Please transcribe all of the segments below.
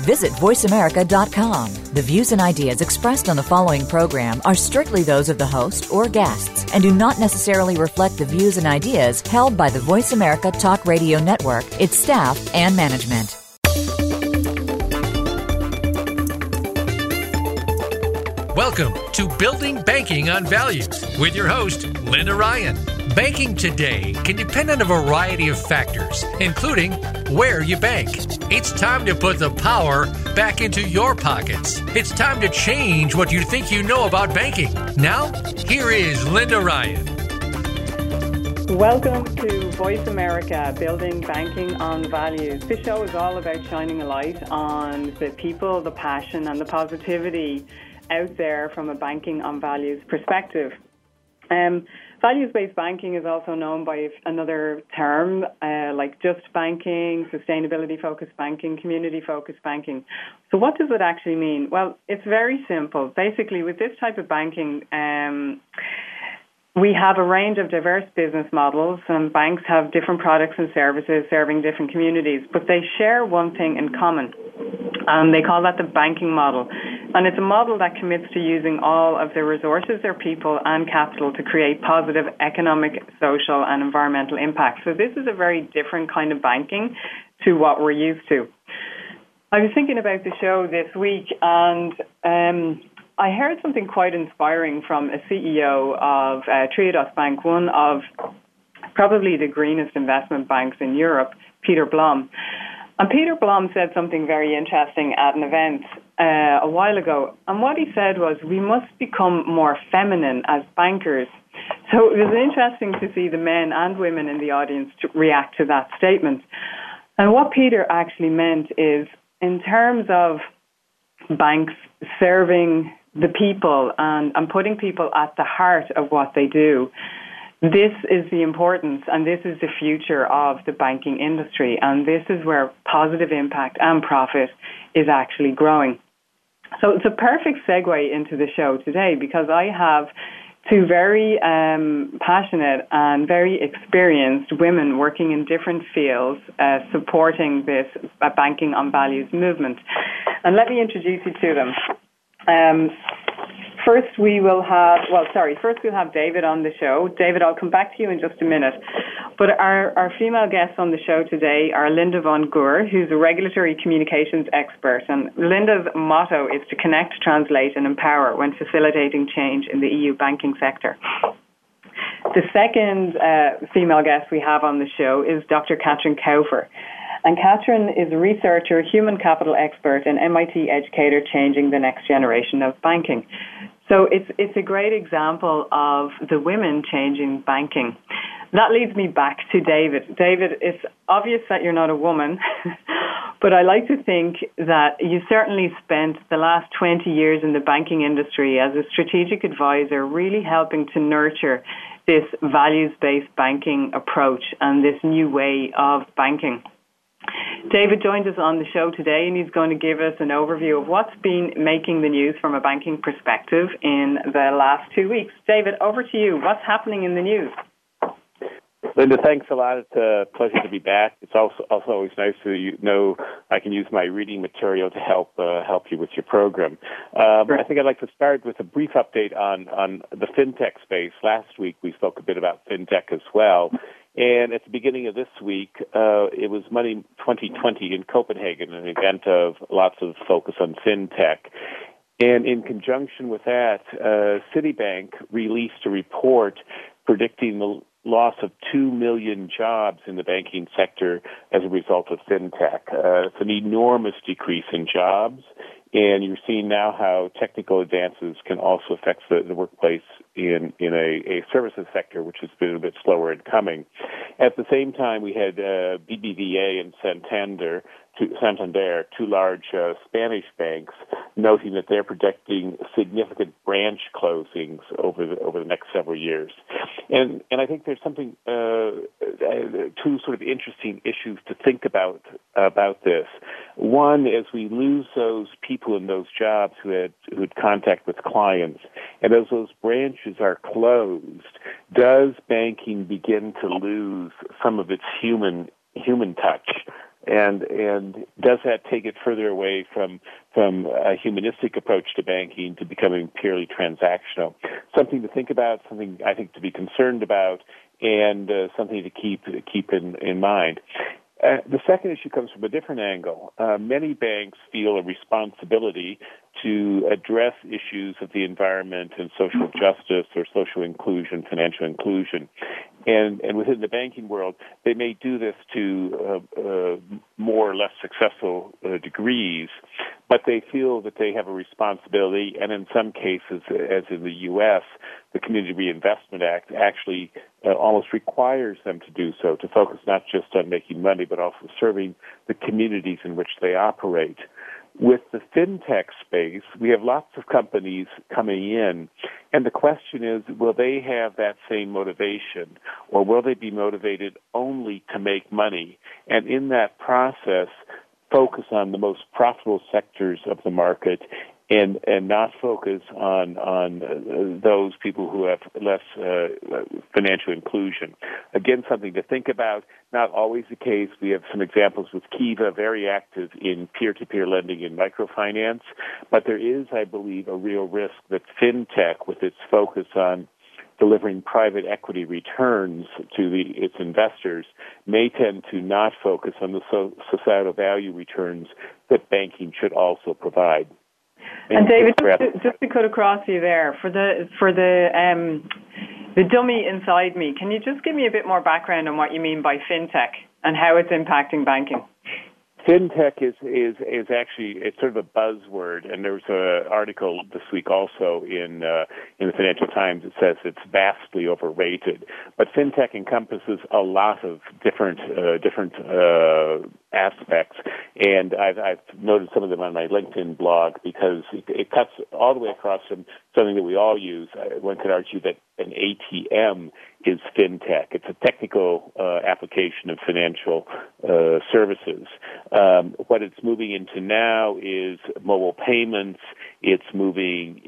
Visit VoiceAmerica.com. The views and ideas expressed on the following program are strictly those of the host or guests and do not necessarily reflect the views and ideas held by the Voice America Talk Radio Network, its staff, and management. Welcome to Building Banking on Values with your host, Linda Ryan. Banking today can depend on a variety of factors, including where you bank. It's time to put the power back into your pockets. It's time to change what you think you know about banking. Now, here is Linda Ryan. Welcome to Voice America Building Banking on Values. This show is all about shining a light on the people, the passion, and the positivity out there from a banking on values perspective. Um, Values based banking is also known by another term uh, like just banking, sustainability focused banking, community focused banking. So, what does it actually mean? Well, it's very simple. Basically, with this type of banking, um, we have a range of diverse business models, and banks have different products and services serving different communities, but they share one thing in common, and they call that the banking model. And it's a model that commits to using all of their resources, their people, and capital to create positive economic, social, and environmental impact. So, this is a very different kind of banking to what we're used to. I was thinking about the show this week, and um, I heard something quite inspiring from a CEO of uh, Triodos Bank, one of probably the greenest investment banks in Europe, Peter Blom. And Peter Blom said something very interesting at an event uh, a while ago. And what he said was, we must become more feminine as bankers. So it was interesting to see the men and women in the audience to react to that statement. And what Peter actually meant is, in terms of banks serving the people and, and putting people at the heart of what they do. This is the importance and this is the future of the banking industry and this is where positive impact and profit is actually growing. So it's a perfect segue into the show today because I have two very um, passionate and very experienced women working in different fields uh, supporting this uh, banking on values movement. And let me introduce you to them. Um, first, we will have, well, sorry, first we'll have David on the show. David, I'll come back to you in just a minute. But our, our female guests on the show today are Linda von Goor, who's a regulatory communications expert. And Linda's motto is to connect, translate, and empower when facilitating change in the EU banking sector. The second uh, female guest we have on the show is Dr. Katrin Kaufer. And Katrin is a researcher, human capital expert, and MIT educator changing the next generation of banking. So it's it's a great example of the women changing banking. That leads me back to David. David, it's obvious that you're not a woman, but I like to think that you certainly spent the last 20 years in the banking industry as a strategic advisor, really helping to nurture this values based banking approach and this new way of banking. David joins us on the show today, and he's going to give us an overview of what's been making the news from a banking perspective in the last two weeks. David, over to you. What's happening in the news? Linda, thanks a lot. It's a pleasure to be back. It's also also always nice to you know I can use my reading material to help uh, help you with your program. Um, I think I'd like to start with a brief update on on the fintech space. Last week we spoke a bit about fintech as well, and at the beginning of this week, uh, it was Money 2020 in Copenhagen, an event of lots of focus on fintech. And in conjunction with that, uh, Citibank released a report predicting the loss of 2 million jobs in the banking sector as a result of fintech. Uh, it's an enormous decrease in jobs And you're seeing now how technical advances can also affect the, the workplace in, in a, a services sector, which has been a bit slower in coming. At the same time, we had uh, BBVA and Santander Santander, two large uh, Spanish banks, noting that they're projecting significant branch closings over the, over the next several years. And and I think there's something uh, uh, two sort of interesting issues to think about about this. One is we lose those people in those jobs who had who had contact with clients, and as those branches are closed, does banking begin to lose some of its human human touch? and and does that take it further away from from a humanistic approach to banking to becoming purely transactional? Something to think about, something I think to be concerned about, and uh, something to keep keep in in mind. Uh, the second issue comes from a different angle. Uh, many banks feel a responsibility to address issues of the environment and social justice or social inclusion, financial inclusion. And, and within the banking world, they may do this to uh, uh, more or less successful uh, degrees, but they feel that they have a responsibility, and in some cases, as in the U.S., the Community Reinvestment Act actually uh, almost requires them to do so, to focus not just on making money, but also serving the communities in which they operate. With the fintech space, we have lots of companies coming in, and the question is, will they have that same motivation, or will they be motivated only to make money? And in that process, focus on the most profitable sectors of the market and and not focus on on uh, those people who have less uh, financial inclusion. Again, something to think about. Not always the case. We have some examples with Kiva, very active in peer-to-peer lending and microfinance, but there is, I believe, a real risk that fintech, with its focus on delivering private equity returns to the, its investors may tend to not focus on the so, societal value returns that banking should also provide. And David, just to, just to cut across you there, for the for the um, the dummy inside me, can you just give me a bit more background on what you mean by fintech and how it's impacting banking? fintech is is is actually it's sort of a buzzword, and there was an article this week also in uh, in the Financial Times that says it's vastly overrated. But fintech encompasses a lot of different uh, different uh, aspects, and I've I've noted some of them on my LinkedIn blog because it, it cuts all the way across from something that we all use. One could argue that an ATM is fintech. It's a technical uh, application of financial uh, services. Um, what it's moving into now is mobile payments. It's moving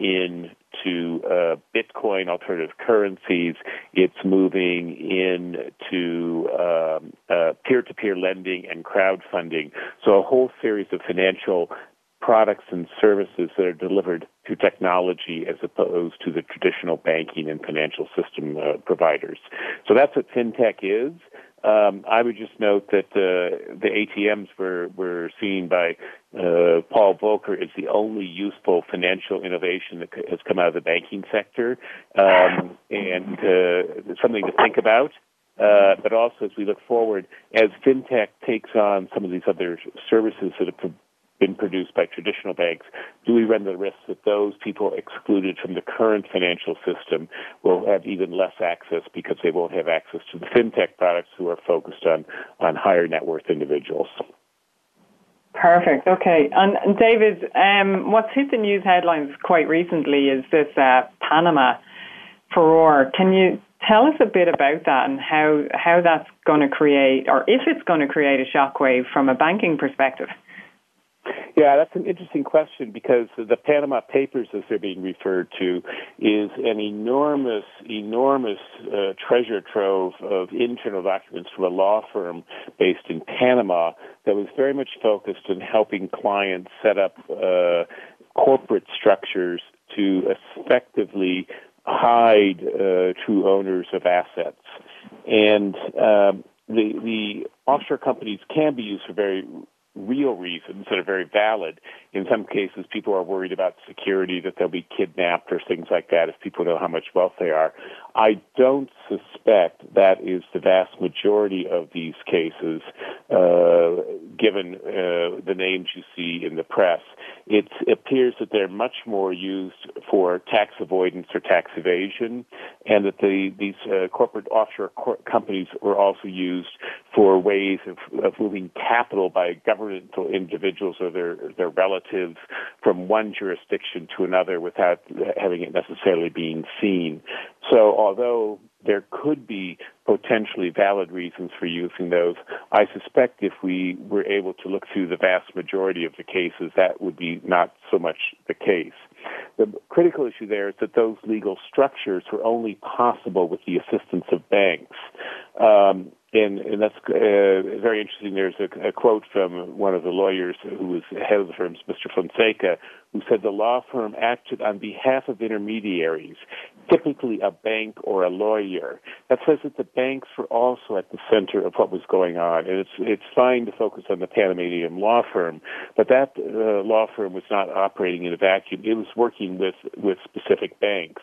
into uh, Bitcoin, alternative currencies. It's moving into um, uh, peer-to-peer lending and crowdfunding. So a whole series of financial products and services that are delivered through technology as opposed to the traditional banking and financial system uh, providers. So that's what fintech is. Um, I would just note that uh, the ATMs were, were seen by uh, Paul Volcker as the only useful financial innovation that has come out of the banking sector, um, and uh, something to think about. Uh, but also as we look forward, as fintech takes on some of these other services that have been produced by traditional banks, do we run the risk that those people excluded from the current financial system will have even less access because they won't have access to the fintech products who are focused on, on higher net worth individuals? Perfect. Okay. And, David, um, what's hit the news headlines quite recently is this uh, Panama furore. Can you tell us a bit about that and how, how that's going to create, or if it's going to create a shockwave from a banking perspective? Yeah, that's an interesting question because the Panama Papers, as they're being referred to, is an enormous, enormous uh, treasure trove of internal documents from a law firm based in Panama that was very much focused on helping clients set up uh, corporate structures to effectively hide uh, true owners of assets. And um, the, the offshore companies can be used for very real reasons that are very valid. In some cases, people are worried about security, that they'll be kidnapped or things like that if people know how much wealth they are. I don't suspect that is the vast majority of these cases. Uh, given uh, the names you see in the press. It appears that they're much more used for tax avoidance or tax evasion, and that the, these uh, corporate offshore cor- companies were also used for ways of, of moving capital by governmental individuals or their, their relatives from one jurisdiction to another without having it necessarily being seen. So although there could be potentially valid reasons for using those. I suspect if we were able to look through the vast majority of the cases, that would be not so much the case. The critical issue there is that those legal structures were only possible with the assistance of banks. Um, and, and that's uh, very interesting. There's a, a, quote from one of the lawyers who was head of the firm, Mr. Fonseca, who said the law firm acted on behalf of intermediaries, typically a bank or a lawyer. That says that the banks were also at the center of what was going on. And it's it's fine to focus on the Panamanian law firm, but that uh, law firm was not operating in a vacuum. It was working with with specific banks,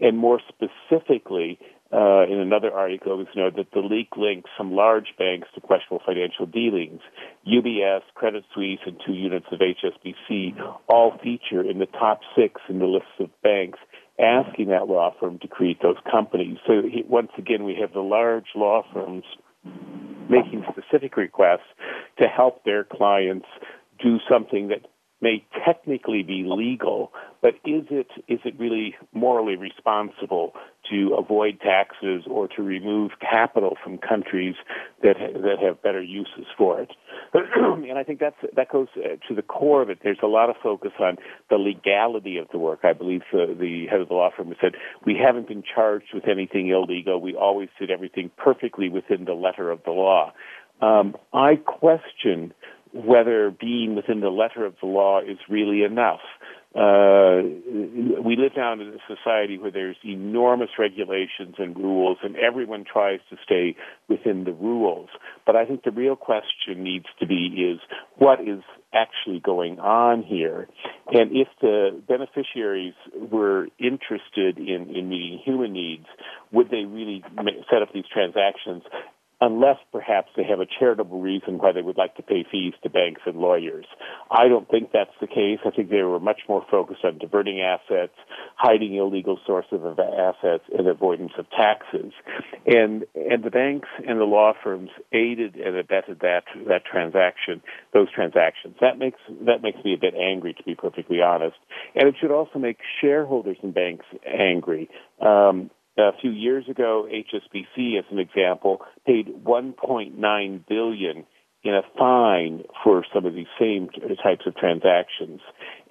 and more specifically, uh, in another article, it was noted that the leak links some large banks to questionable financial dealings. UBS, Credit Suisse, and two units of HSBC all feature in the top six in the list of banks asking that law firm to create those companies. So once again, we have the large law firms making specific requests to help their clients do something that may technically be legal, but is it is it really morally responsible to avoid taxes or to remove capital from countries that that have better uses for it? and I think that's that goes uh, to the core of it. There's a lot of focus on the legality of the work. I believe the, the head of the law firm said we haven't been charged with anything illegal. We always did everything perfectly within the letter of the law. Um, I question whether being within the letter of the law is really enough. Uh, we live now in a society where there's enormous regulations and rules, and everyone tries to stay within the rules. But I think the real question needs to be is what is actually going on here? And if the beneficiaries were interested in, in meeting human needs, would they really set up these transactions unless perhaps they have a charitable reason why they would like to pay fees to banks and lawyers. I don't think that's the case. I think they were much more focused on diverting assets, hiding illegal sources of assets, and avoidance of taxes. And and the banks and the law firms aided and abetted that that transaction, those transactions. That makes that makes me a bit angry, to be perfectly honest. And it should also make shareholders in banks angry. Um, a few years ago, HSBC, as an example, paid 1.9 billion in a fine for some of these same types of transactions.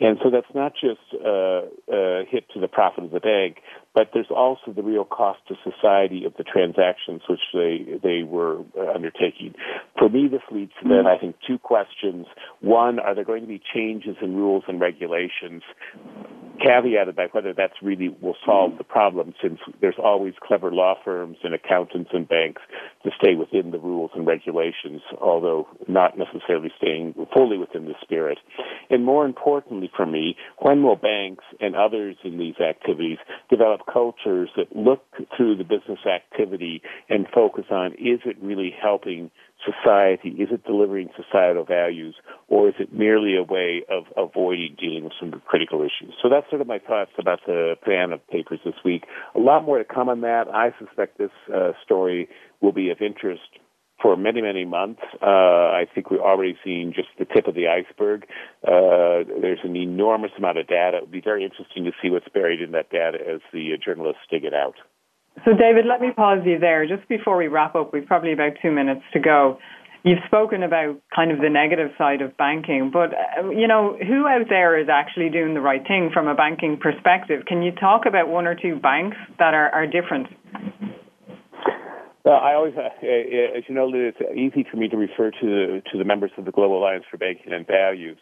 And so that's not just a, hit to the profit of the bank, but there's also the real cost to society of the transactions which they they were uh, undertaking. For me, this leads to then I think two questions. One, are there going to be changes in rules and regulations? Caveated by whether that's really will solve the problem, since there's always clever law firms and accountants and banks to stay within the rules and regulations, although not necessarily staying fully within the spirit. And more importantly for me, when will banks and others in these activities develop cultures that look through the business activity and focus on is it really helping society? Is it delivering societal values? Or is it merely a way of avoiding dealing with some critical issues? So that's sort of my thoughts about the of papers this week. A lot more to come on that. I suspect this uh, story will be of interest for many, many months. Uh, I think we're already seeing just the tip of the iceberg. Uh, there's an enormous amount of data. It would be very interesting to see what's buried in that data as the uh, journalists dig it out. So, David, let me pause you there. Just before we wrap up, we've probably about two minutes to go. You've spoken about kind of the negative side of banking, but uh, you know who out there is actually doing the right thing from a banking perspective? Can you talk about one or two banks that are, are different? Well, I always, uh, uh, as you know, it's easy for me to refer to to the members of the Global Alliance for Banking and Values,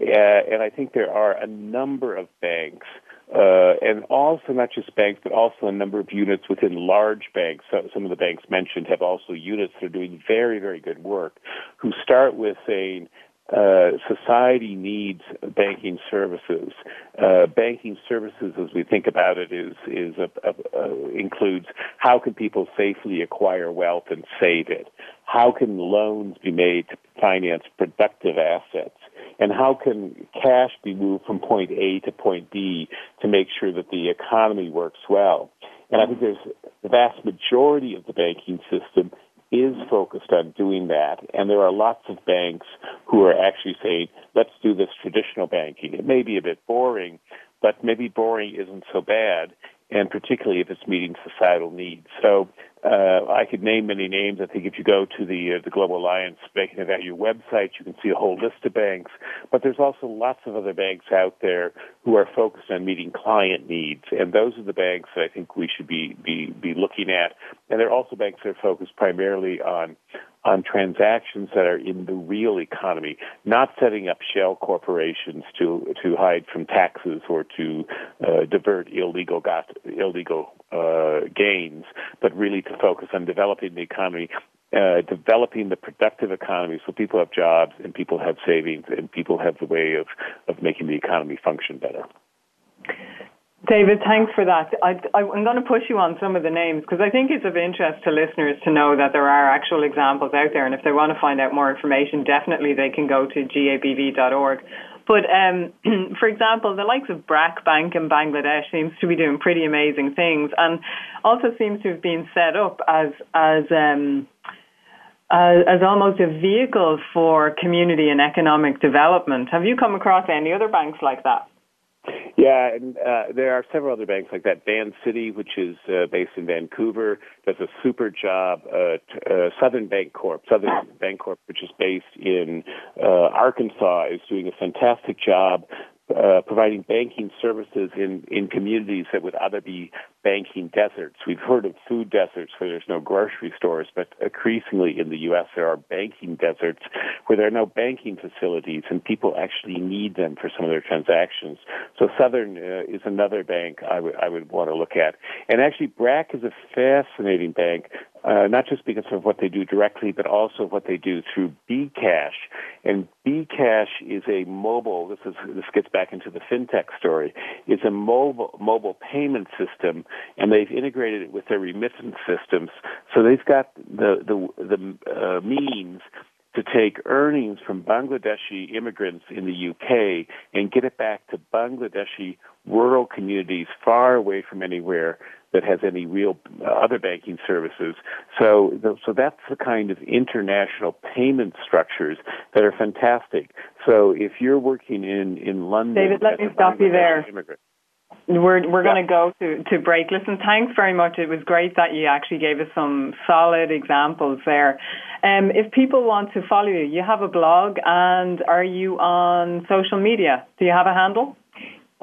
uh, and I think there are a number of banks, uh, and also not just banks, but also a number of units within large banks. So some of the banks mentioned have also units that are doing very, very good work, who start with saying, uh, society needs banking services. Uh, banking services, as we think about it, is is a, a, a, includes how can people safely acquire wealth and save it? How can loans be made to finance productive assets? And how can cash be moved from point A to point B to make sure that the economy works well? And I think there's the vast majority of the banking system is focused on doing that. And there are lots of banks who are actually saying, let's do this traditional banking. It may be a bit boring, but maybe boring isn't so bad and particularly if it's meeting societal needs. So uh, I could name many names. I think if you go to the uh, the Global Alliance Banking and Value website, you can see a whole list of banks. But there's also lots of other banks out there who are focused on meeting client needs, and those are the banks that I think we should be be, be looking at. And there are also banks that are focused primarily on on transactions that are in the real economy, not setting up shell corporations to to hide from taxes or to uh, divert illegal got illegal uh, gains, but really to focus on developing the economy. Uh, developing the productive economy so people have jobs and people have savings and people have the way of, of making the economy function better. David, thanks for that. I, am going to push you on some of the names because I think it's of interest to listeners to know that there are actual examples out there, and if they want to find out more information, definitely they can go to gabv.org. But um, for example, the likes of BRAC Bank in Bangladesh seems to be doing pretty amazing things, and also seems to have been set up as as um, as, as almost a vehicle for community and economic development. Have you come across any other banks like that? Yeah, and uh, there are several other banks like that. Vancity, which is uh, based in Vancouver, does a super job. Uh, uh, Southern Bancorp, Southern Bancorp, which is based in uh, Arkansas, is doing a fantastic job uh, providing banking services in, in communities that would other be banking deserts. We've heard of food deserts where there's no grocery stores, but increasingly in the U.S. there are banking deserts where there are no banking facilities and people actually need them for some of their transactions. So Southern uh, is another bank I would I would want to look at. And actually, BRAC is a fascinating bank uh, not just because of what they do directly, but also what they do through bKash. And bKash is a mobile. This is this gets back into the fintech story. It's a mobile mobile payment system, and they've integrated it with their remittance systems. So they've got the the the uh, means to take earnings from Bangladeshi immigrants in the UK and get it back to Bangladeshi rural communities far away from anywhere that has any real uh, other banking services. So, so that's the kind of international payment structures that are fantastic. So, if you're working in in London, David, let me stop you there. Immigrant, we're we're yeah. going to go to to break. Listen, thanks very much. It was great that you actually gave us some solid examples there. Um, if people want to follow you, you have a blog, and are you on social media? Do you have a handle?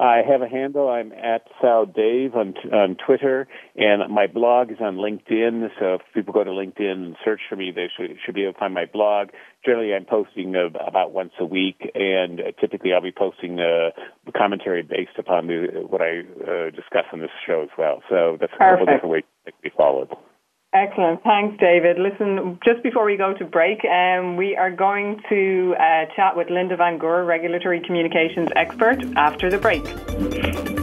I have a handle. I'm at Sal Dave on, on Twitter, and my blog is on LinkedIn. So if people go to LinkedIn and search for me, they should, should be able to find my blog. Generally, I'm posting uh, about once a week, and uh, typically I'll be posting uh, commentary based upon the, what I uh, discuss on this show as well. So that's a couple different ways to be followed. Excellent. Thanks, David. Listen, just before we go to break, um, we are going to uh, chat with Linda Van Goor, regulatory communications expert, after the break.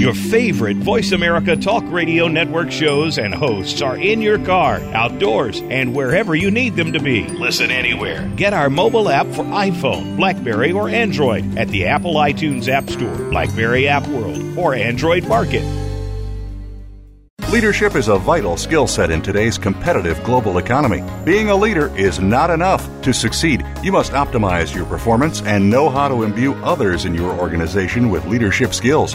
Your favorite Voice America Talk Radio Network shows and hosts are in your car, outdoors, and wherever you need them to be. Listen anywhere. Get our mobile app for iPhone, Blackberry, or Android at the Apple iTunes App Store, Blackberry App World, or Android Market. Leadership is a vital skill set in today's competitive global economy. Being a leader is not enough. To succeed, you must optimize your performance and know how to imbue others in your organization with leadership skills.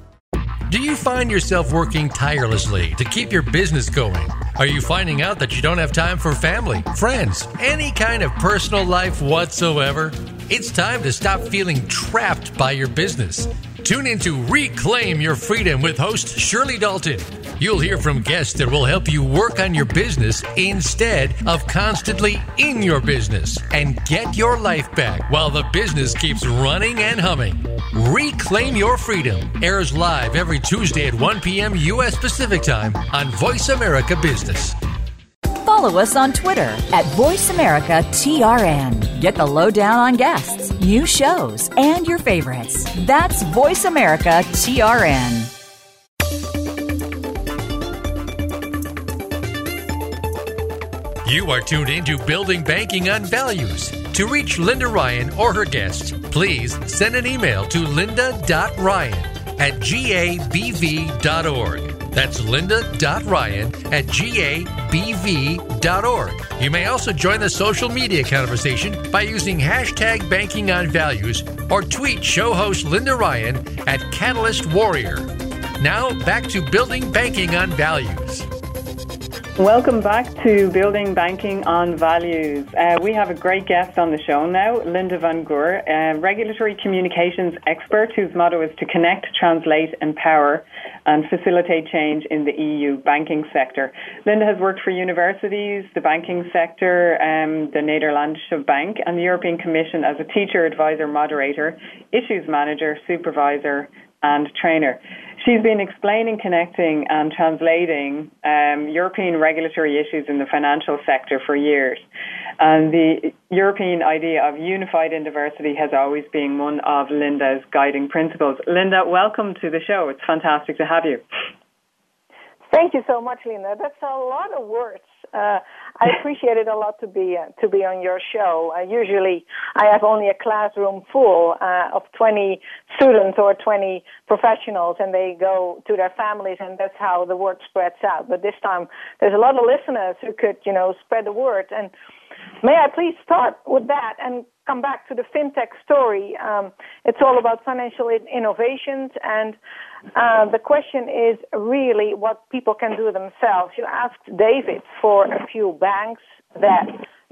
Do you find yourself working tirelessly to keep your business going? Are you finding out that you don't have time for family, friends, any kind of personal life whatsoever? It's time to stop feeling trapped by your business. Tune in to Reclaim Your Freedom with host Shirley Dalton. You'll hear from guests that will help you work on your business instead of constantly in your business and get your life back while the business keeps running and humming. Reclaim Your Freedom airs live every Tuesday at 1 p.m. U.S. Pacific Time on Voice America Business. Follow us on Twitter at VoiceAmericaTRN. Get the lowdown on guests, new shows, and your favorites. That's Voice You are tuned into Building Banking on Values. To reach Linda Ryan or her guests, please send an email to linda.ryan at gabv.org. That's linda.ryan at gabv.org. You may also join the social media conversation by using hashtag banking on values or tweet show host Linda Ryan at Catalyst Warrior. Now back to building banking on values. Welcome back to Building Banking on Values. Uh, we have a great guest on the show now, Linda Van Goor, a regulatory communications expert whose motto is to connect, translate, empower, and facilitate change in the EU banking sector. Linda has worked for universities, the banking sector, um, the Nederlandsche Bank, and the European Commission as a teacher, advisor, moderator, issues manager, supervisor, and trainer. She's been explaining, connecting, and translating um, European regulatory issues in the financial sector for years. And the European idea of unified in diversity has always been one of Linda's guiding principles. Linda, welcome to the show. It's fantastic to have you. Thank you so much, Linda. That's a lot of words. Uh, I appreciate it a lot to be uh, to be on your show. Uh, usually, I have only a classroom full uh, of 20 students or 20 professionals, and they go to their families, and that's how the word spreads out. But this time, there's a lot of listeners who could, you know, spread the word. And may I please start with that and come back to the fintech story? Um, it's all about financial innovations and uh, the question is really what people can do themselves. You asked David for a few banks that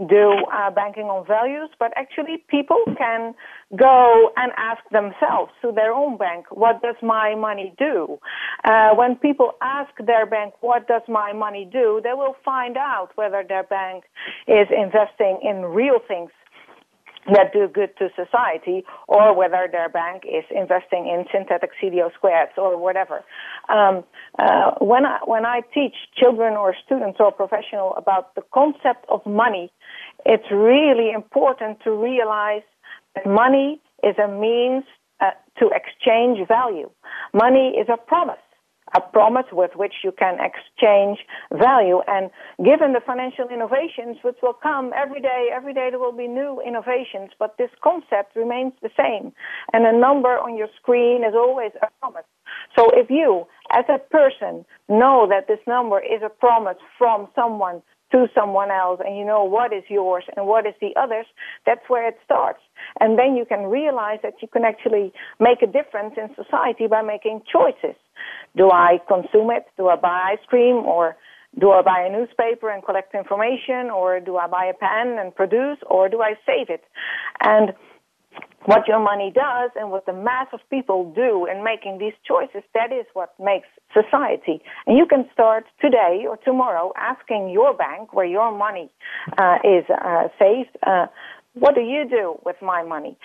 do uh, banking on values, but actually people can go and ask themselves to their own bank, what does my money do? Uh, when people ask their bank, what does my money do, they will find out whether their bank is investing in real things that do good to society or whether their bank is investing in synthetic CDO squares or whatever. Um, uh, when, I, when I teach children or students or professional about the concept of money, it's really important to realize that money is a means uh, to exchange value. Money is a promise a promise with which you can exchange value. And given the financial innovations which will come every day, every day there will be new innovations, but this concept remains the same. And a number on your screen is always a promise. So if you, as a person, know that this number is a promise from someone to someone else and you know what is yours and what is the others, that's where it starts. And then you can realize that you can actually make a difference in society by making choices. Do I consume it? Do I buy ice cream or do I buy a newspaper and collect information or do I buy a pen and produce or do I save it? And what your money does and what the mass of people do in making these choices, that is what makes society. And you can start today or tomorrow asking your bank where your money uh, is uh, saved. Uh, what do you do with my money?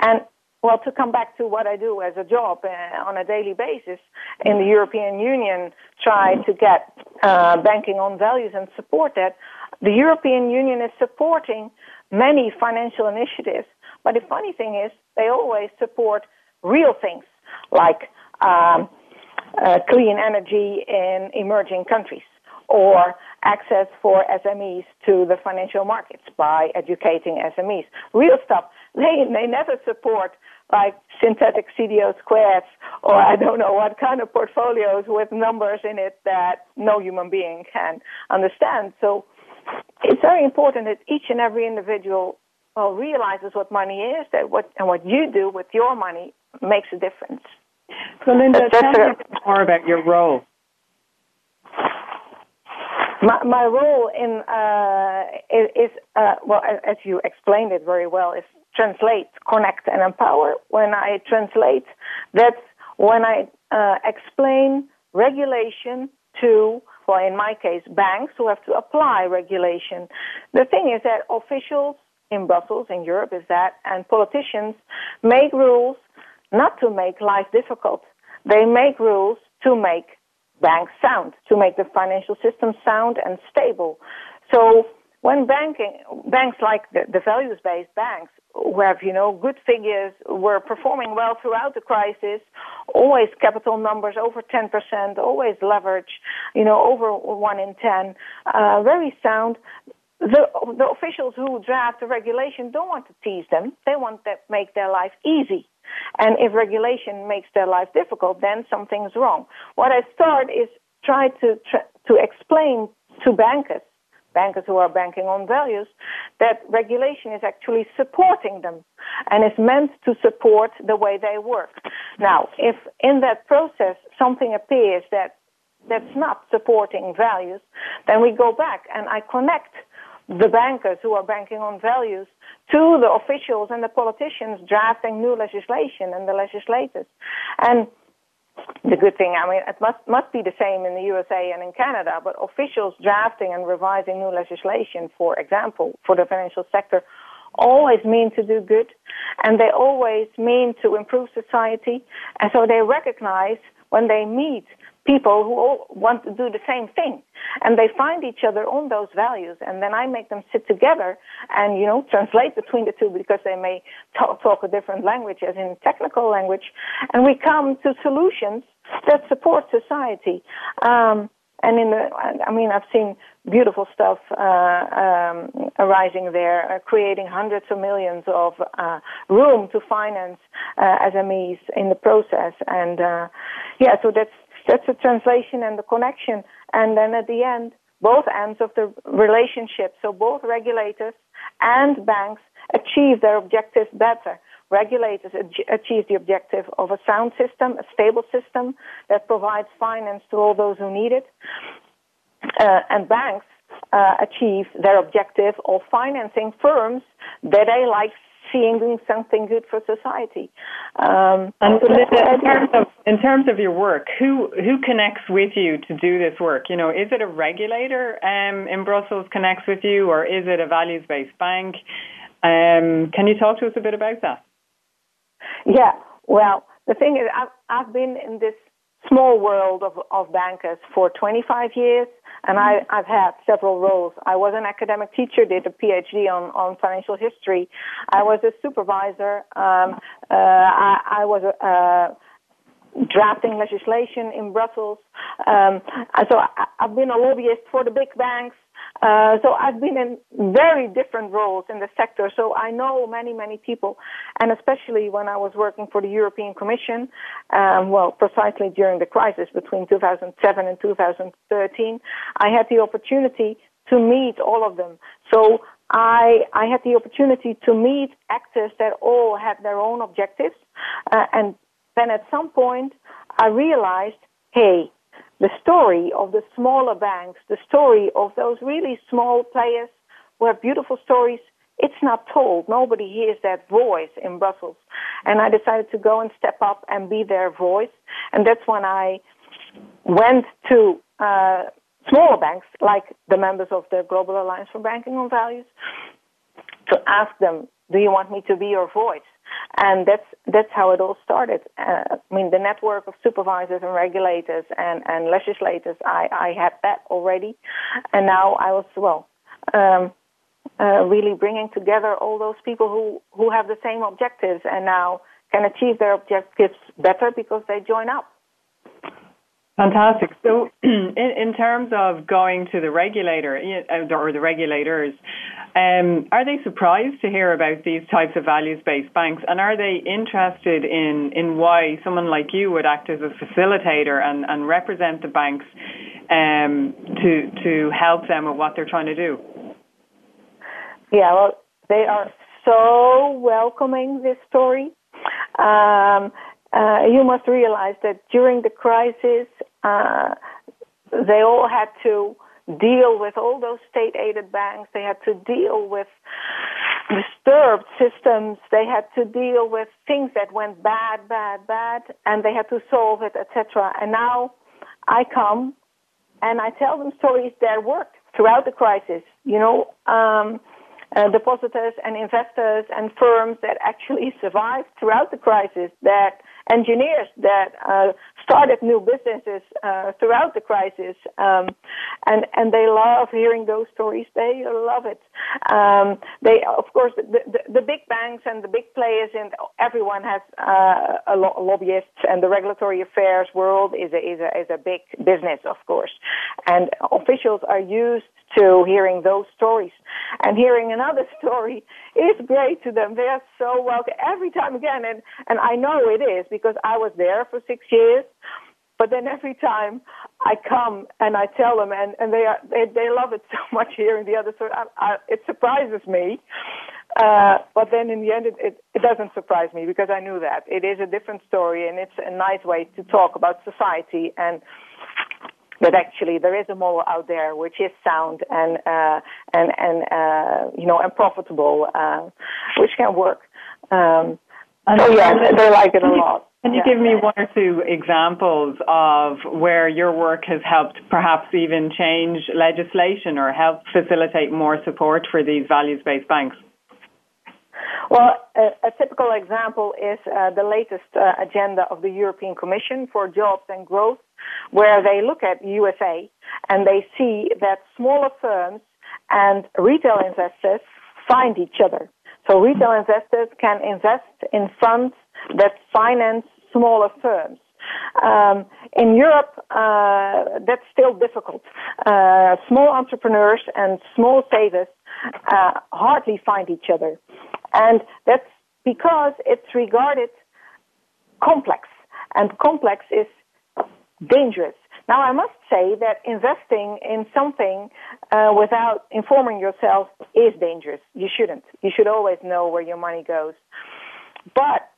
And well, to come back to what I do as a job uh, on a daily basis in the European Union, try to get uh, banking on values and support that. The European Union is supporting many financial initiatives but the funny thing is, they always support real things like um, uh, clean energy in emerging countries or access for SMEs to the financial markets by educating SMEs. Real stuff. They, they never support like synthetic CDO squares or I don't know what kind of portfolios with numbers in it that no human being can understand. So it's very important that each and every individual well realizes what money is, that what and what you do with your money makes a difference. So, Linda, tell me more about your role. My, my role in uh, is, uh, well, as you explained it very well, is translate, connect, and empower. When I translate, that's when I uh, explain regulation to, well, in my case, banks who have to apply regulation. The thing is that officials in Brussels, in Europe, is that, and politicians make rules not to make life difficult. They make rules to make banks sound, to make the financial system sound and stable. So when banking, banks like the, the values-based banks, who have, you know, good figures, were performing well throughout the crisis, always capital numbers over 10%, always leverage, you know, over 1 in 10, uh, very sound. The, the officials who draft the regulation don't want to tease them. They want to make their life easy. And if regulation makes their life difficult, then something's wrong. What I start is try to, to explain to bankers bankers who are banking on values, that regulation is actually supporting them and is meant to support the way they work. Now, if in that process something appears that that's not supporting values, then we go back and I connect the bankers who are banking on values to the officials and the politicians drafting new legislation and the legislators. And the good thing, I mean, it must, must be the same in the USA and in Canada, but officials drafting and revising new legislation, for example, for the financial sector, always mean to do good, and they always mean to improve society, and so they recognize when they meet people who all want to do the same thing. And they find each other on those values. And then I make them sit together and, you know, translate between the two because they may talk, talk a different language as in technical language. And we come to solutions that support society. Um, and in the, I mean, I've seen beautiful stuff uh, um, arising there, uh, creating hundreds of millions of uh, room to finance uh, SMEs in the process. And uh, yeah, so that's that's the translation and the connection. And then at the end, both ends of the relationship, so both regulators and banks achieve their objectives better. Regulators achieve the objective of a sound system, a stable system that provides finance to all those who need it. Uh, and banks uh, achieve their objective of financing firms that they like seeing doing something good for society. Um, and in terms of in terms of your work, who who connects with you to do this work? You know, is it a regulator um, in Brussels connects with you, or is it a values based bank? Um, can you talk to us a bit about that? Yeah, well, the thing is, I've, I've been in this small world of, of bankers for 25 years, and I, I've had several roles. I was an academic teacher, did a PhD on, on financial history. I was a supervisor. Um, uh, I, I was uh, drafting legislation in Brussels. Um, so I, I've been a lobbyist for the big banks. Uh, so I've been in very different roles in the sector. So I know many, many people, and especially when I was working for the European Commission, um, well, precisely during the crisis between 2007 and 2013, I had the opportunity to meet all of them. So I, I had the opportunity to meet actors that all had their own objectives, uh, and then at some point I realized, hey, the story of the smaller banks, the story of those really small players who have beautiful stories, it's not told. Nobody hears that voice in Brussels. And I decided to go and step up and be their voice. And that's when I went to uh, smaller banks, like the members of the Global Alliance for Banking on Values, to ask them, do you want me to be your voice? And that's that's how it all started. Uh, I mean, the network of supervisors and regulators and, and legislators, I, I had that already, and now I was well, um, uh, really bringing together all those people who who have the same objectives and now can achieve their objectives better because they join up. Fantastic. So, in, in terms of going to the regulator uh, or the regulators, um, are they surprised to hear about these types of values-based banks, and are they interested in in why someone like you would act as a facilitator and, and represent the banks um, to to help them with what they're trying to do? Yeah, well, they are so welcoming this story. Um, uh, you must realize that during the crisis, uh, they all had to deal with all those state aided banks. They had to deal with disturbed systems. They had to deal with things that went bad, bad, bad, and they had to solve it, etc. And now I come and I tell them stories that worked throughout the crisis. You know, um, uh, depositors and investors and firms that actually survived throughout the crisis, that engineers that uh, started new businesses uh, throughout the crisis, um, and and they love hearing those stories. They love it. Um, they, of course, the, the, the, big banks and the big players, and everyone has uh, a lo- lobbyists, and the regulatory affairs world is a, is a is a big business, of course, and officials are used to hearing those stories. And hearing another story is great to them. They are so welcome every time again. And, and I know it is because I was there for six years. But then every time I come and I tell them, and, and they, are, they, they love it so much hearing the other story, I, I, it surprises me. Uh, but then in the end, it, it, it doesn't surprise me because I knew that. It is a different story and it's a nice way to talk about society and that actually there is a model out there which is sound and uh, and and uh, you know and profitable, uh, which can work. Um, so yeah, they like it a lot. Can you give me one or two examples of where your work has helped perhaps even change legislation or help facilitate more support for these values-based banks? Well, a, a typical example is uh, the latest uh, agenda of the European Commission for Jobs and Growth, where they look at USA and they see that smaller firms and retail investors find each other. So retail investors can invest in funds that finance smaller firms. Um, in Europe, uh, that's still difficult. Uh, small entrepreneurs and small savers uh, hardly find each other. And that's because it's regarded complex. And complex is dangerous. Now, I must say that investing in something uh, without informing yourself is dangerous. You shouldn't. You should always know where your money goes. But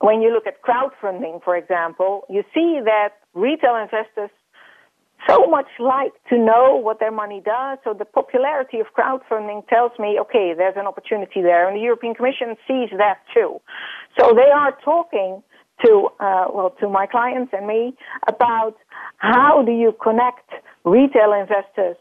when you look at crowdfunding, for example, you see that retail investors so much like to know what their money does. So the popularity of crowdfunding tells me, okay, there's an opportunity there. And the European Commission sees that too. So they are talking to, uh, well, to my clients and me about how do you connect retail investors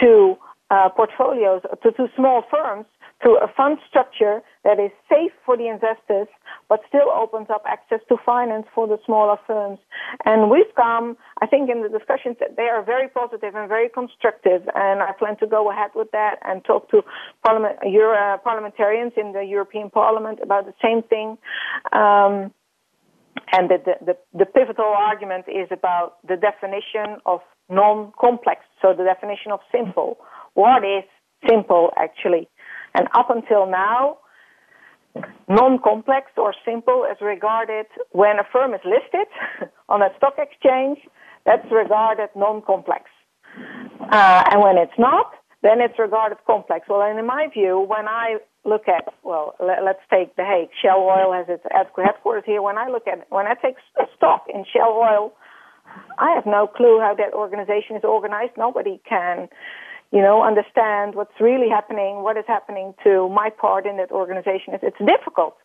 to uh, portfolios, to, to small firms through a fund structure that is safe for the investors, but still opens up access to finance for the smaller firms. And we've come, I think, in the discussions that they are very positive and very constructive, and I plan to go ahead with that and talk to parliament, uh, parliamentarians in the European Parliament about the same thing. Um, and the, the, the, pivotal argument is about the definition of non-complex, so the definition of simple. What is simple actually? And up until now, non-complex or simple is regarded when a firm is listed on a stock exchange, that's regarded non-complex. Uh, and when it's not, then it's regarded complex. Well, and in my view, when I look at, well, let, us take The Hague. Shell Oil has its headquarters here. When I look at, when I take stock in Shell Oil, I have no clue how that organization is organized. Nobody can you know, understand what's really happening, what is happening to my part in that organization. It's, it's difficult.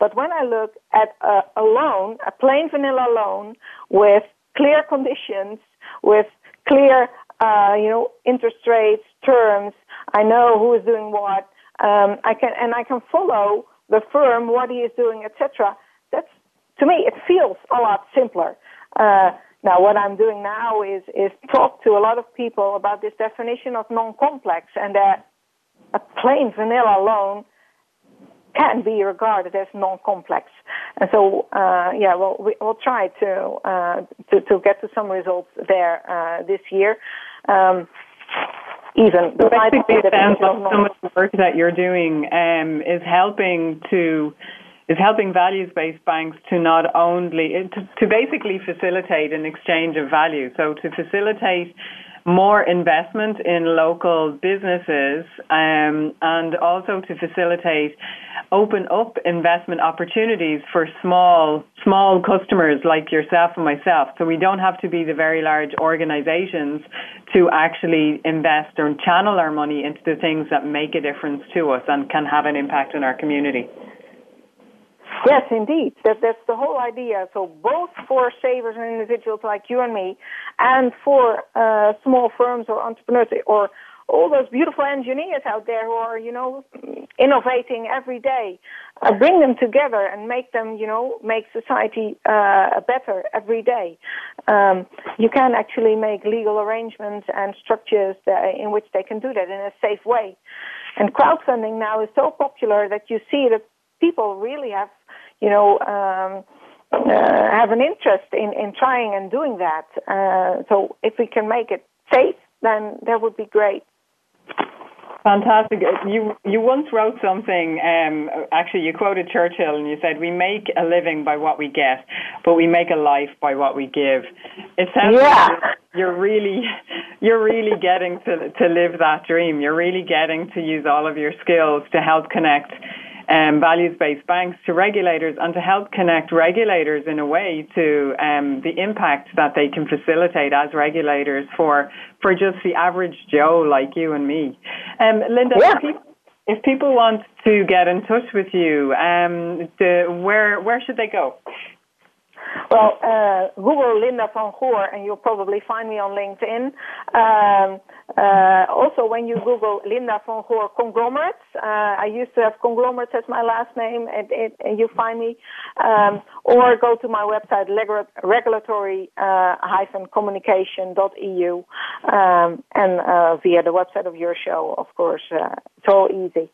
But when I look at a, a loan, a plain vanilla loan with clear conditions, with clear, uh, you know, interest rates, terms, I know who is doing what, um, I can, and I can follow the firm, what he is doing, etc. That's, to me, it feels a lot simpler. Uh, now, what I'm doing now is, is talk to a lot of people about this definition of non-complex and that a plain vanilla loan can be regarded as non-complex. And so, uh, yeah, well, we, will try to, uh, to, to get to some results there uh, this year. Um, even the basically, it sounds like of the work that you're doing um, is helping to is helping values-based banks to not only to, to basically facilitate an exchange of value. So to facilitate more investment in local businesses um, and also to facilitate open up investment opportunities for small small customers like yourself and myself so we don't have to be the very large organizations to actually invest or channel our money into the things that make a difference to us and can have an impact in our community Yes, indeed. That, that's the whole idea. So both for savers and individuals like you and me, and for uh, small firms or entrepreneurs or all those beautiful engineers out there who are, you know, innovating every day, uh, bring them together and make them, you know, make society uh, better every day. Um, you can actually make legal arrangements and structures that, in which they can do that in a safe way. And crowdfunding now is so popular that you see that people really have you know, um, uh, have an interest in, in trying and doing that. Uh, so if we can make it safe, then that would be great. Fantastic. You you once wrote something. Um, actually, you quoted Churchill, and you said, "We make a living by what we get, but we make a life by what we give." It sounds yeah. like you're really you're really getting to to live that dream. You're really getting to use all of your skills to help connect um, values-based banks to regulators and to help connect regulators in a way to um, the impact that they can facilitate as regulators for for just the average Joe like you and me. Um, Linda, yeah. if, people, if, people, want to get in touch with you, um, the, where where should they go? Well, uh, Google Linda van Goor, and you'll probably find me on LinkedIn. Um, uh, also, when you Google Linda van Goor conglomerates, uh, I used to have conglomerates as my last name, and, it, and you find me. Um, or go to my website, regulatory-communication.eu, uh, um, and uh, via the website of your show, of course. Uh, it's all easy.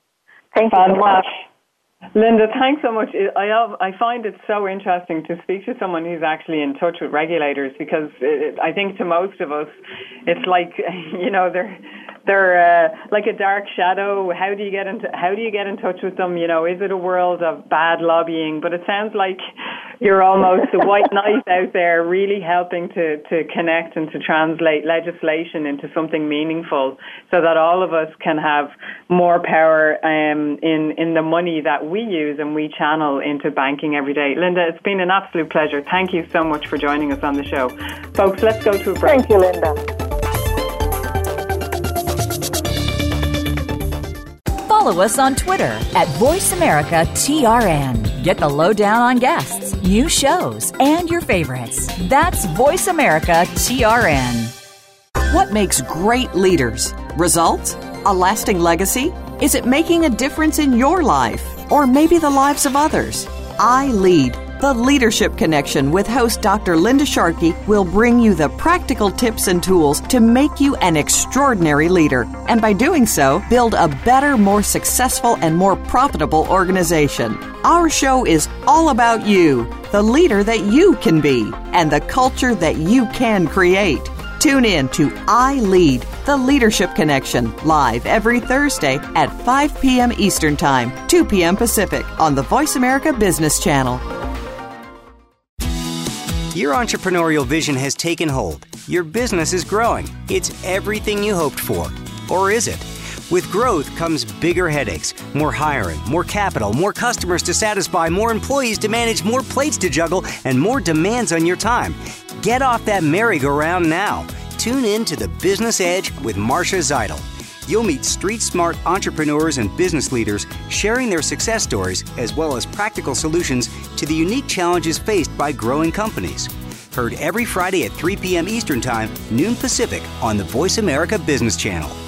Thank you so much. Linda, thanks so much. I I find it so interesting to speak to someone who's actually in touch with regulators because it, I think to most of us, it's like you know they're they're uh, like a dark shadow. How do you get into how do you get in touch with them? You know, is it a world of bad lobbying? But it sounds like you're almost a white knight out there, really helping to to connect and to translate legislation into something meaningful, so that all of us can have more power um, in in the money that we use and we channel into banking every day. Linda, it's been an absolute pleasure. Thank you so much for joining us on the show, folks. Let's go to a break. Thank you, Linda. follow us on Twitter at VoiceAmericaTRN. Get the lowdown on guests, new shows, and your favorites. That's VoiceAmericaTRN. What makes great leaders? Results? A lasting legacy? Is it making a difference in your life? Or maybe the lives of others? I lead the Leadership Connection with host Dr. Linda Sharkey will bring you the practical tips and tools to make you an extraordinary leader. And by doing so, build a better, more successful, and more profitable organization. Our show is all about you, the leader that you can be, and the culture that you can create. Tune in to I Lead, the Leadership Connection, live every Thursday at 5 p.m. Eastern Time, 2 p.m. Pacific on the Voice America Business Channel. Your entrepreneurial vision has taken hold. Your business is growing. It's everything you hoped for. Or is it? With growth comes bigger headaches, more hiring, more capital, more customers to satisfy, more employees to manage, more plates to juggle, and more demands on your time. Get off that merry-go-round now. Tune in to the Business Edge with Marcia Zidle. You'll meet street smart entrepreneurs and business leaders sharing their success stories as well as practical solutions to the unique challenges faced by growing companies. Heard every Friday at 3 p.m. Eastern Time, noon Pacific on the Voice America Business Channel.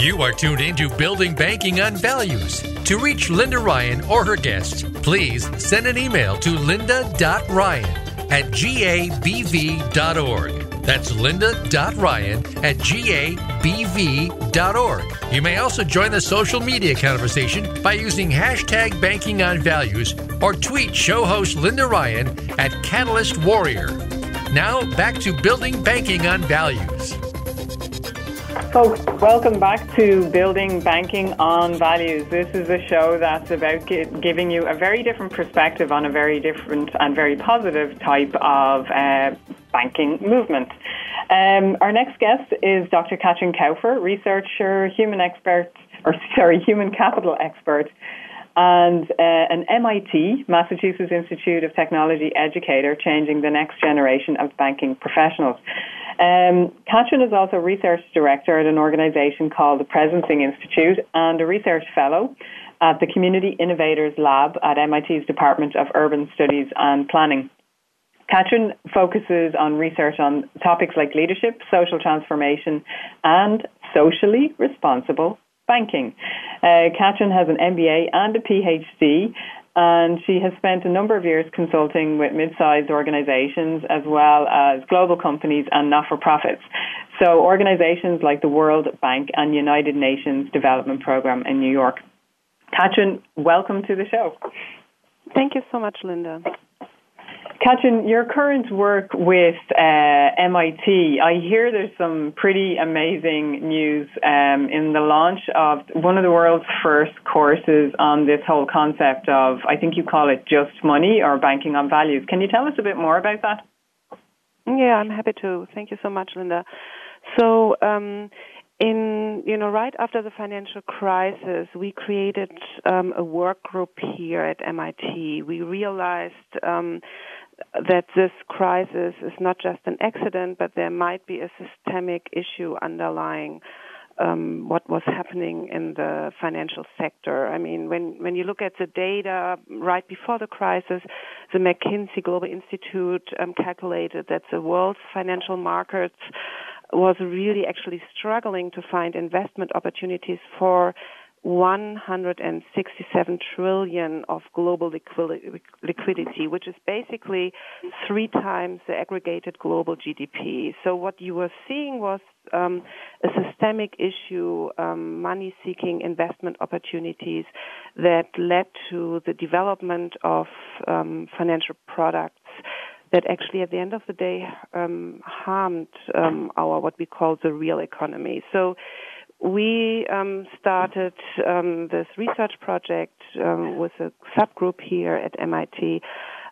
You are tuned in to Building Banking on Values. To reach Linda Ryan or her guests, please send an email to linda.ryan at gabv.org. That's linda.ryan at gabv.org. You may also join the social media conversation by using hashtag banking on values or tweet show host Linda Ryan at Catalyst Warrior. Now back to building banking on values. Folks, welcome back to Building Banking on Values. This is a show that's about gi- giving you a very different perspective on a very different and very positive type of uh, banking movement. Um, our next guest is Dr. Katrin Kaufer, researcher, human expert, or sorry, human capital expert, and uh, an MIT, Massachusetts Institute of Technology educator, changing the next generation of banking professionals. Um, Katrin is also research director at an organization called the Presencing Institute and a research fellow at the Community Innovators Lab at MIT's Department of Urban Studies and Planning. Katrin focuses on research on topics like leadership, social transformation, and socially responsible banking. Uh, Katrin has an MBA and a PhD, and she has spent a number of years consulting with mid-sized organizations as well as global companies and not-for-profits. So organizations like the World Bank and United Nations Development Program in New York. Katrin, welcome to the show. Thank you so much, Linda. Katrin, your current work with uh, MIT, I hear there's some pretty amazing news um, in the launch of one of the world's first courses on this whole concept of, I think you call it just money or banking on values. Can you tell us a bit more about that? Yeah, I'm happy to. Thank you so much, Linda. So, um, in you know right after the financial crisis we created um, a work group here at MIT we realized um, that this crisis is not just an accident, but there might be a systemic issue underlying um, what was happening in the financial sector. I mean, when when you look at the data right before the crisis, the McKinsey Global Institute um, calculated that the world's financial markets was really actually struggling to find investment opportunities for 167 trillion of global liquidity, which is basically three times the aggregated global GDP. So what you were seeing was um, a systemic issue, um, money-seeking investment opportunities that led to the development of um, financial products that actually at the end of the day um, harmed um, our what we call the real economy. So we um, started um, this research project um, with a subgroup here at MIT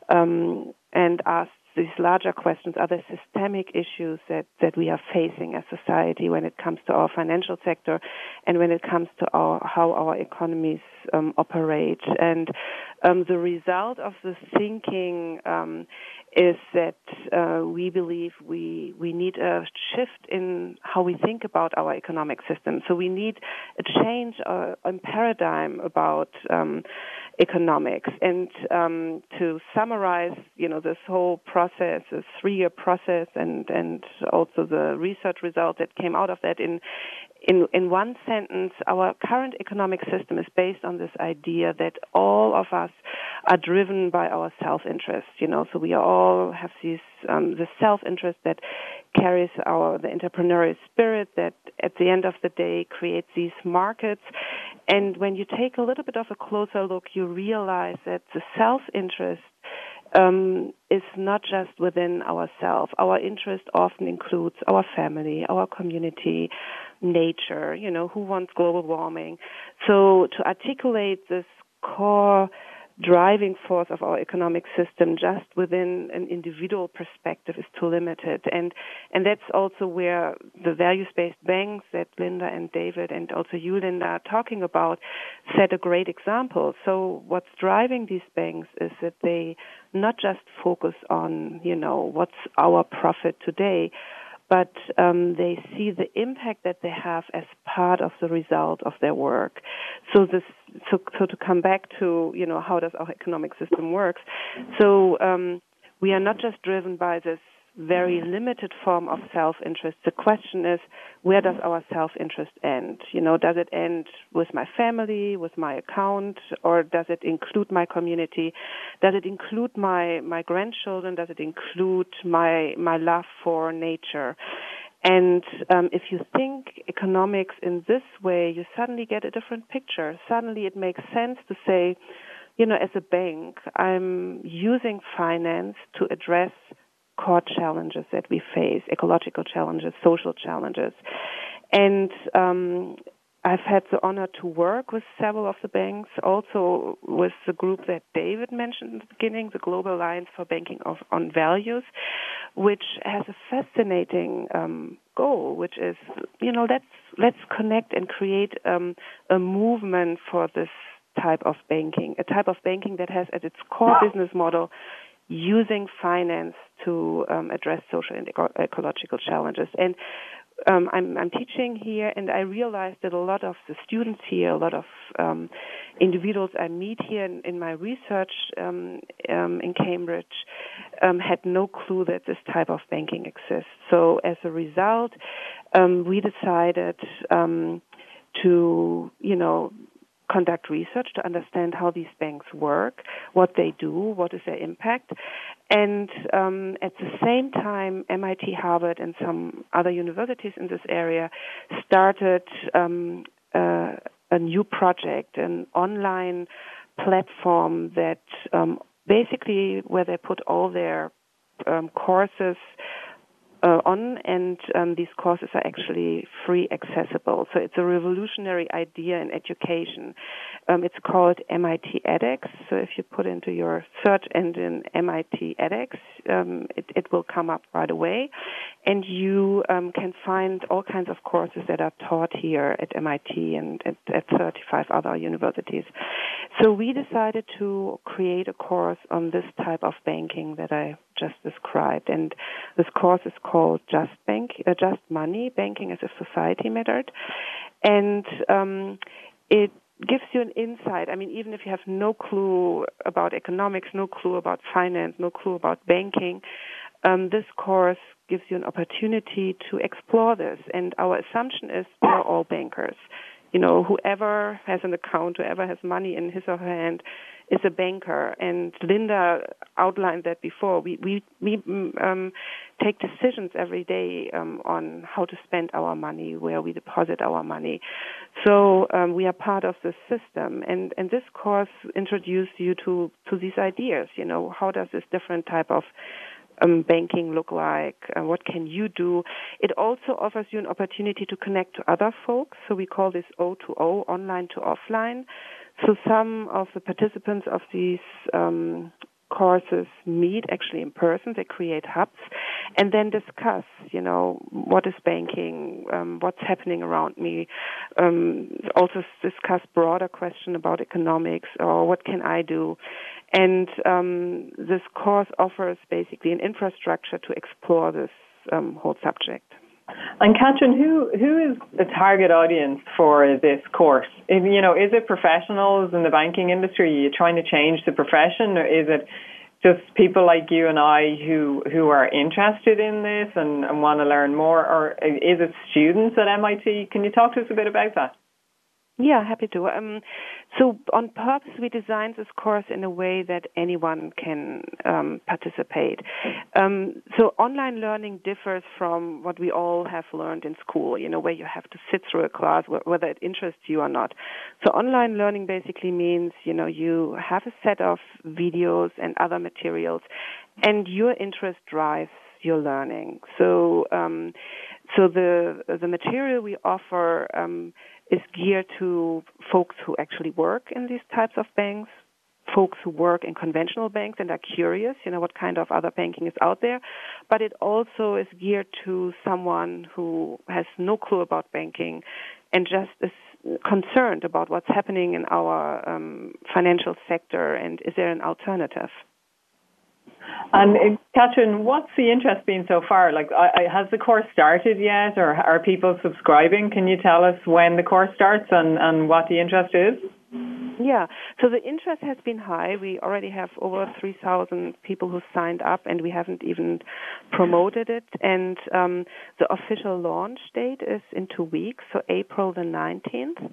um, and asked these larger questions are there systemic issues that, that we are facing as society when it comes to our financial sector and when it comes to our, how our economies um, operate. And um, the result of the thinking um, is that uh, we believe we we need a shift in how we think about our economic system. So we need a change uh, in paradigm about um, economics. And um, to summarize, you know, this whole process, this three-year process, and and also the research result that came out of that in in in one sentence, our current economic system is based on this idea that all of us are driven by our self-interest. You know, so we all have these um, the self-interest that carries our the entrepreneurial spirit that at the end of the day creates these markets. And when you take a little bit of a closer look, you realize that the self-interest um, is not just within ourselves. Our interest often includes our family, our community, nature, you know, who wants global warming. So to articulate this core driving force of our economic system just within an individual perspective is too limited. And, and that's also where the values-based banks that Linda and David and also you, Linda, are talking about set a great example. So what's driving these banks is that they not just focus on, you know, what's our profit today, but um, they see the impact that they have as part of the result of their work. So this, so, so to come back to you know how does our economic system works? So um, we are not just driven by this very limited form of self-interest. The question is, where does our self-interest end? You know, does it end with my family, with my account, or does it include my community? Does it include my my grandchildren? Does it include my my love for nature? And um, if you think economics in this way, you suddenly get a different picture. Suddenly, it makes sense to say, you know, as a bank, I'm using finance to address core challenges that we face, ecological challenges, social challenges. And um, I've had the honor to work with several of the banks, also with the group that David mentioned in the beginning, the Global Alliance for Banking of, on Values, which has a fascinating um, goal, which is, you know, let's let's connect and create um, a movement for this type of banking, a type of banking that has at its core business model using finance to um, address social and eco- ecological challenges. And um, I'm, I'm, teaching here, and I realized that a lot of the students here, a lot of um, individuals I meet here in, in my research um, um in Cambridge, um, had no clue that this type of banking exists. So as a result, um, we decided to, you know, conduct research to understand how these banks work, what they do, what is their impact. And um, at the same time, MIT, Harvard, and some other universities in this area started um, uh, a new project, an online platform that um, basically where they put all their um, courses uh, on, and um, these courses are actually free accessible. So it's a revolutionary idea in education. Um, it's called MIT edX. So if you put into your search engine MIT edX, um, it, it, will come up right away, and you um, can find all kinds of courses that are taught here at MIT and at, at 35 other universities. So we decided to create a course on this type of banking that I just described, and this course is called Just Bank, uh, Just Money, Banking as if Society Mattered, and um, it gives you an insight. I mean, even if you have no clue about economics, no clue about finance, no clue about banking, um, this course gives you an opportunity to explore this. And our assumption is we're all bankers you know, whoever has an account, whoever has money in his or her hand, is a banker. And Linda outlined that before. We we we um, take decisions every day um, on how to spend our money, where we deposit our money. So um, we are part of the system. And and this course introduced you to to these ideas. You know, how does this different type of um, banking look like? Uh, what can you do? It also offers you an opportunity to connect to other folks. So we call this O2O, online to offline. So some of the participants of these um, courses meet actually in person. They create hubs and then discuss, you know, what is banking, um, what's happening around me. Um, also discuss broader question about economics or what can I do. And um, this course offers basically an infrastructure to explore this um, whole subject. And Katrin, who who is the target audience for this course? You know, is it professionals in the banking industry? Are you trying to change the profession, or is it just people like you and I who who are interested in this and, and want to learn more, or is it students at MIT? Can you talk to us a bit about that? Yeah, happy to. Um, so on purpose, we designed this course in a way that anyone can um, participate. Um, so online learning differs from what we all have learned in school, you know, where you have to sit through a class, whether it interests you or not. So online learning basically means, you know, you have a set of videos and other materials, and your interest drives your learning. So, um, so the the material we offer um, is geared to folks who actually work in these types of banks, folks who work in conventional banks and are curious, you know, what kind of other banking is out there. But it also is geared to someone who has no clue about banking and just is concerned about what's happening in our um, financial sector and is there an alternative. And uh, Katrin, what's the interest been so far? Like, has the course started yet, or are people subscribing? Can you tell us when the course starts and, and what the interest is? Yeah, so the interest has been high. We already have over 3,000 people who signed up, and we haven't even promoted it. And um, the official launch date is in two weeks, so April the 19th.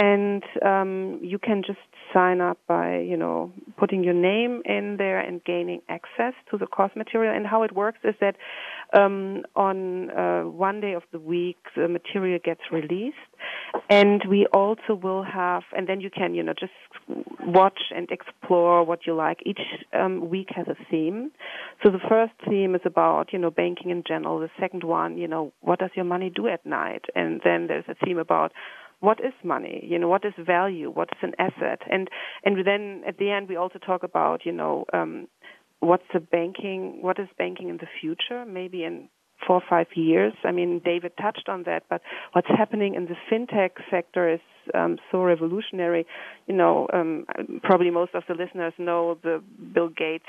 And um, you can just sign up by, you know, putting your name in there and gaining access to the course material. And how it works is that um, on uh, one day of the week, the material gets released, and we also will have, and then you can, you know, just watch and explore what you like. Each um, week has a theme. So the first theme is about, you know, banking in general. The second one, you know, what does your money do at night? And then there's a theme about what is money? You know, what is value? What is an asset? And and then at the end we also talk about, you know, um, what's the banking? What is banking in the future? Maybe in four or five years. I mean, David touched on that, but what's happening in the fintech sector is um, so revolutionary. You know, um, probably most of the listeners know the Bill Gates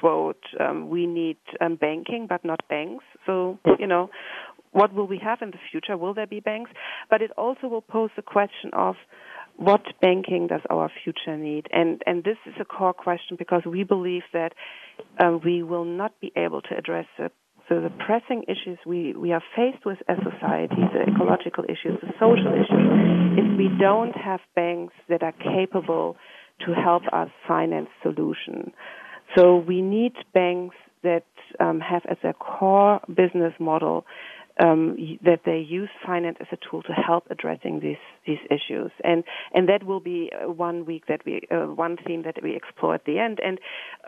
quote: um, "We need um, banking, but not banks." So, you know, what will we have in the future? Will there be banks? But it also will pose the question of what banking does our future need? And and this is a core question because we believe that uh, we will not be able to address the so the pressing issues we, we are faced with as society, the ecological issues, the social issues, if we don't have banks that are capable to help us finance solutions. So we need banks that um, have as a core business model um, that they use finance as a tool to help addressing these these issues, and and that will be uh, one week that we uh, one theme that we explore at the end. And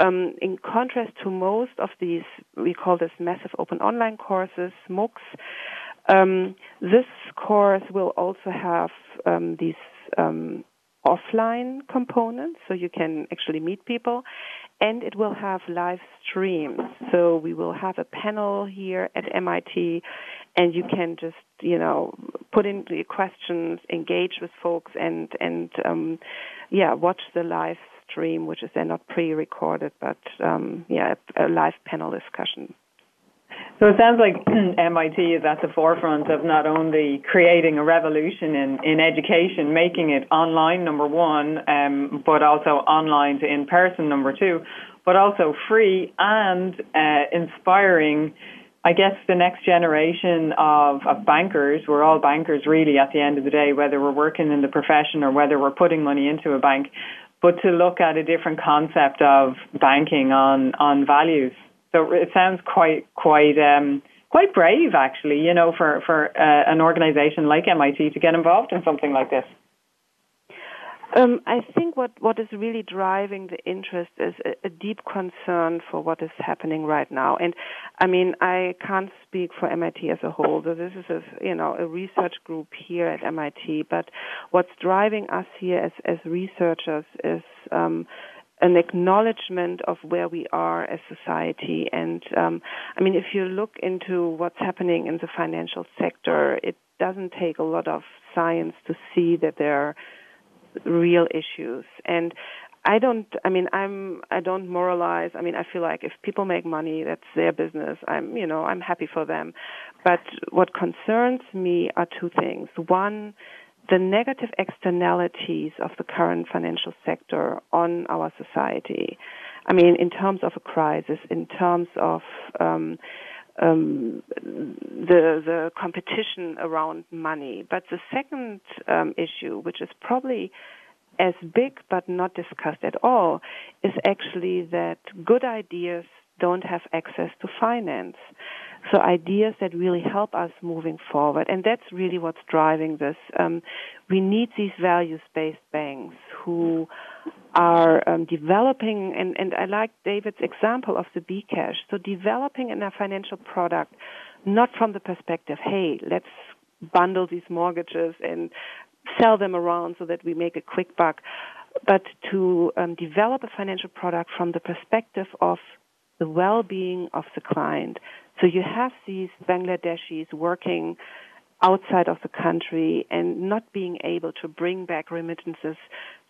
um, in contrast to most of these, we call this massive open online courses MOOCs. Um, this course will also have um, these um, offline components, so you can actually meet people, and it will have live streams. So we will have a panel here at MIT, and you can just you know put in your questions, engage with folks, and and um, yeah, watch the live stream, which is then not pre-recorded, but um, yeah, a live panel discussion. So it sounds like MIT is at the forefront of not only creating a revolution in, in education, making it online, number one, um, but also online to in person, number two, but also free and uh, inspiring. I guess the next generation of, of bankers, we're all bankers really at the end of the day, whether we're working in the profession or whether we're putting money into a bank, but to look at a different concept of banking on, on values so it sounds quite quite um, quite brave, actually. You know, for for uh, an organisation like MIT to get involved in something like this. Um, I think what, what is really driving the interest is a, a, deep concern for what is happening right now. And I mean, I can't speak for MIT as a whole. So this is a you know a research group here at MIT. But what's driving us here as as researchers is um, an acknowledgement of where we are as society. And um, I mean, if you look into what's happening in the financial sector, it doesn't take a lot of science to see that there are real issues. And I don't. I mean, I'm. I don't moralize. I mean, I feel like if people make money, that's their business. I'm. You know, I'm happy for them. But what concerns me are two things. One the negative externalities of the current financial sector on our society. I mean, in terms of a crisis, in terms of um, um, the the competition around money. But the second um, issue, which is probably as big but not discussed at all, is actually that good ideas don't have access to finance. So ideas that really help us moving forward, and that's really what's driving this. Um, we need these values-based banks who are um, developing, and, and I like David's example of the bKash. So developing in a financial product, not from the perspective, hey, let's bundle these mortgages and sell them around so that we make a quick buck, but to um, develop a financial product from the perspective of the well-being of the client. So you have these Bangladeshis working outside of the country and not being able to bring back remittances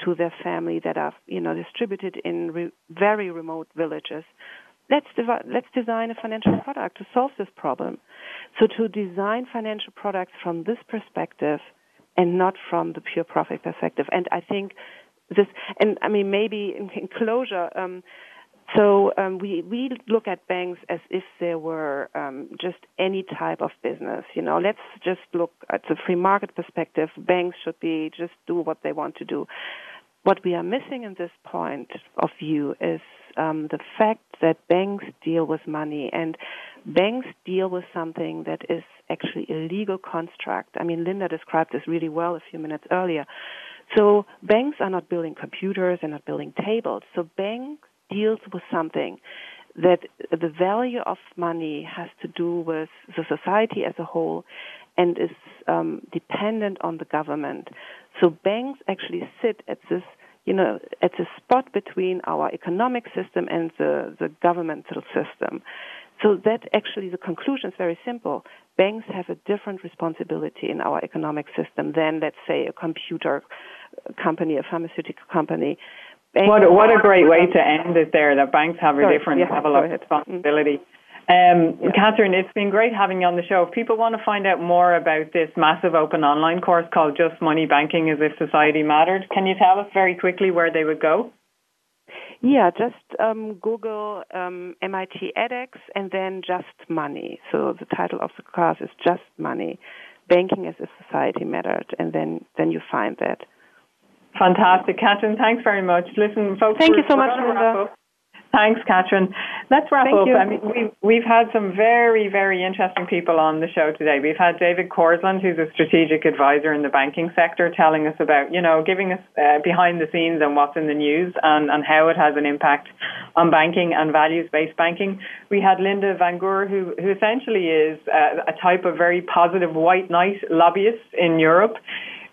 to their family that are, you know, distributed in re- very remote villages. Let's, devi- let's design a financial product to solve this problem. So to design financial products from this perspective and not from the pure profit perspective. And I think this, and I mean maybe in, in closure. Um, so um, we we look at banks as if they were um, just any type of business. You know, let's just look at the free market perspective. Banks should be just do what they want to do. What we are missing in this point of view is um, the fact that banks deal with money and banks deal with something that is actually a legal construct. I mean, Linda described this really well a few minutes earlier. So banks are not building computers they're not building tables. So banks deals with something that the value of money has to do with the society as a whole and is um, dependent on the government. So banks actually sit at this, you know, at the spot between our economic system and the, the governmental system. So that actually the conclusion is very simple. Banks have a different responsibility in our economic system than, let's say, a computer company, a pharmaceutical company. Banks what, what a great way to end it there, that banks have a Sorry, different yes, level of responsibility. Um, yeah. Catherine, it's been great having you on the show. If people want to find out more about this massive open online course called Just Money Banking as if Society Mattered, can you tell us very quickly where they would go? Yeah, just um, Google um, MIT edX and then Just Money. So the title of the class is Just Money, Banking as if Society Mattered, and then, then you find that. Fantastic, Catherine. Thanks very much. Listen, folks. Thank you so much, Linda. Thanks, Catherine. Let's wrap Thank up. You. I mean, we've, we've had some very, very interesting people on the show today. We've had David Korslund, who's a strategic advisor in the banking sector, telling us about, you know, giving us uh, behind the scenes and what's in the news and, and how it has an impact on banking and values-based banking. We had Linda Van Goor, who, who essentially is uh, a type of very positive white knight lobbyist in Europe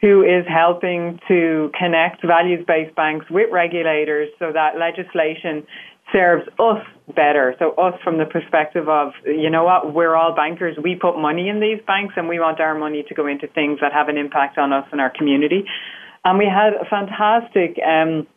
who is helping to connect values based banks with regulators so that legislation serves us better. So us from the perspective of, you know what, we're all bankers. We put money in these banks and we want our money to go into things that have an impact on us and our community. And we had a fantastic um,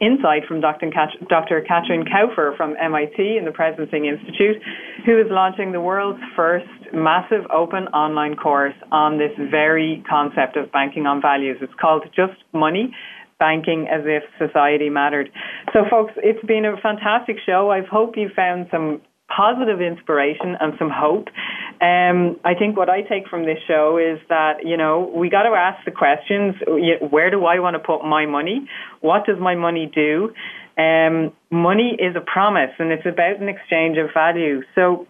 insight from Dr. Katrin Kaufer from MIT and the Presencing Institute, who is launching the world's first massive open online course on this very concept of banking on values. It's called Just Money banking as if society mattered. So, folks, it's been a fantastic show. I hope you found some positive inspiration and some hope. Um, I think what I take from this show is that, you know, we got to ask the questions where do I want to put my money? What does my money do? Um, money is a promise and it's about an exchange of value. So,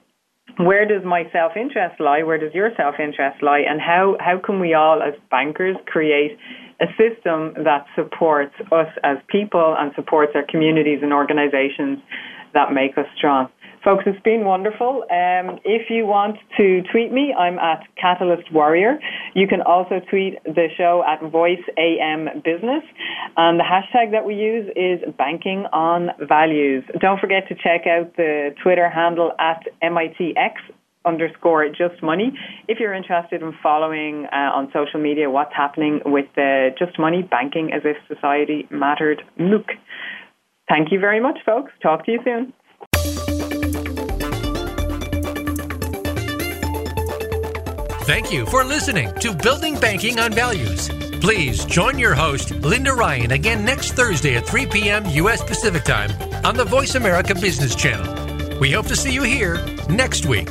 where does my self interest lie? Where does your self interest lie? And how, how can we all, as bankers, create a system that supports us as people and supports our communities and organizations that make us strong. Folks, it's been wonderful. Um, if you want to tweet me, I'm at Catalyst Warrior. You can also tweet the show at Voice AM Business. And the hashtag that we use is Banking on Values. Don't forget to check out the Twitter handle at MITX underscore just money if you're interested in following uh, on social media what's happening with the just money banking as if society mattered MOOC. Thank you very much, folks. Talk to you soon. Thank you for listening to Building Banking on Values. Please join your host, Linda Ryan, again next Thursday at 3 p.m. U.S. Pacific Time on the Voice America Business Channel. We hope to see you here next week.